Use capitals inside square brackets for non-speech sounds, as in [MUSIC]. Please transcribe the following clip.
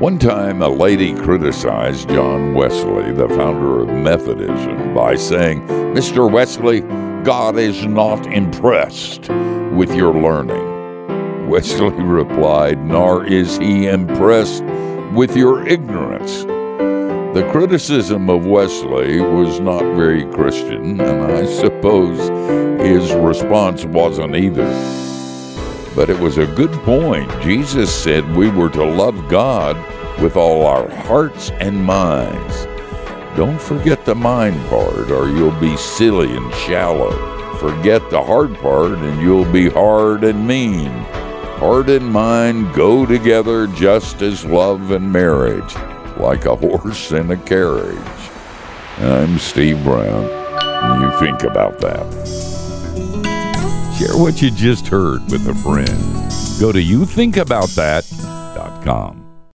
One time, a lady criticized John Wesley, the founder of Methodism, by saying, Mr. Wesley, God is not impressed with your learning. [LAUGHS] Wesley replied, Nor is he impressed with your ignorance. The criticism of Wesley was not very Christian, and I suppose his response wasn't either. But it was a good point. Jesus said we were to love God with all our hearts and minds. Don't forget the mind part, or you'll be silly and shallow. Forget the hard part, and you'll be hard and mean. Heart and mind go together just as love and marriage, like a horse and a carriage. I'm Steve Brown. You think about that. Share what you just heard with a friend. Go to youthinkaboutthat.com.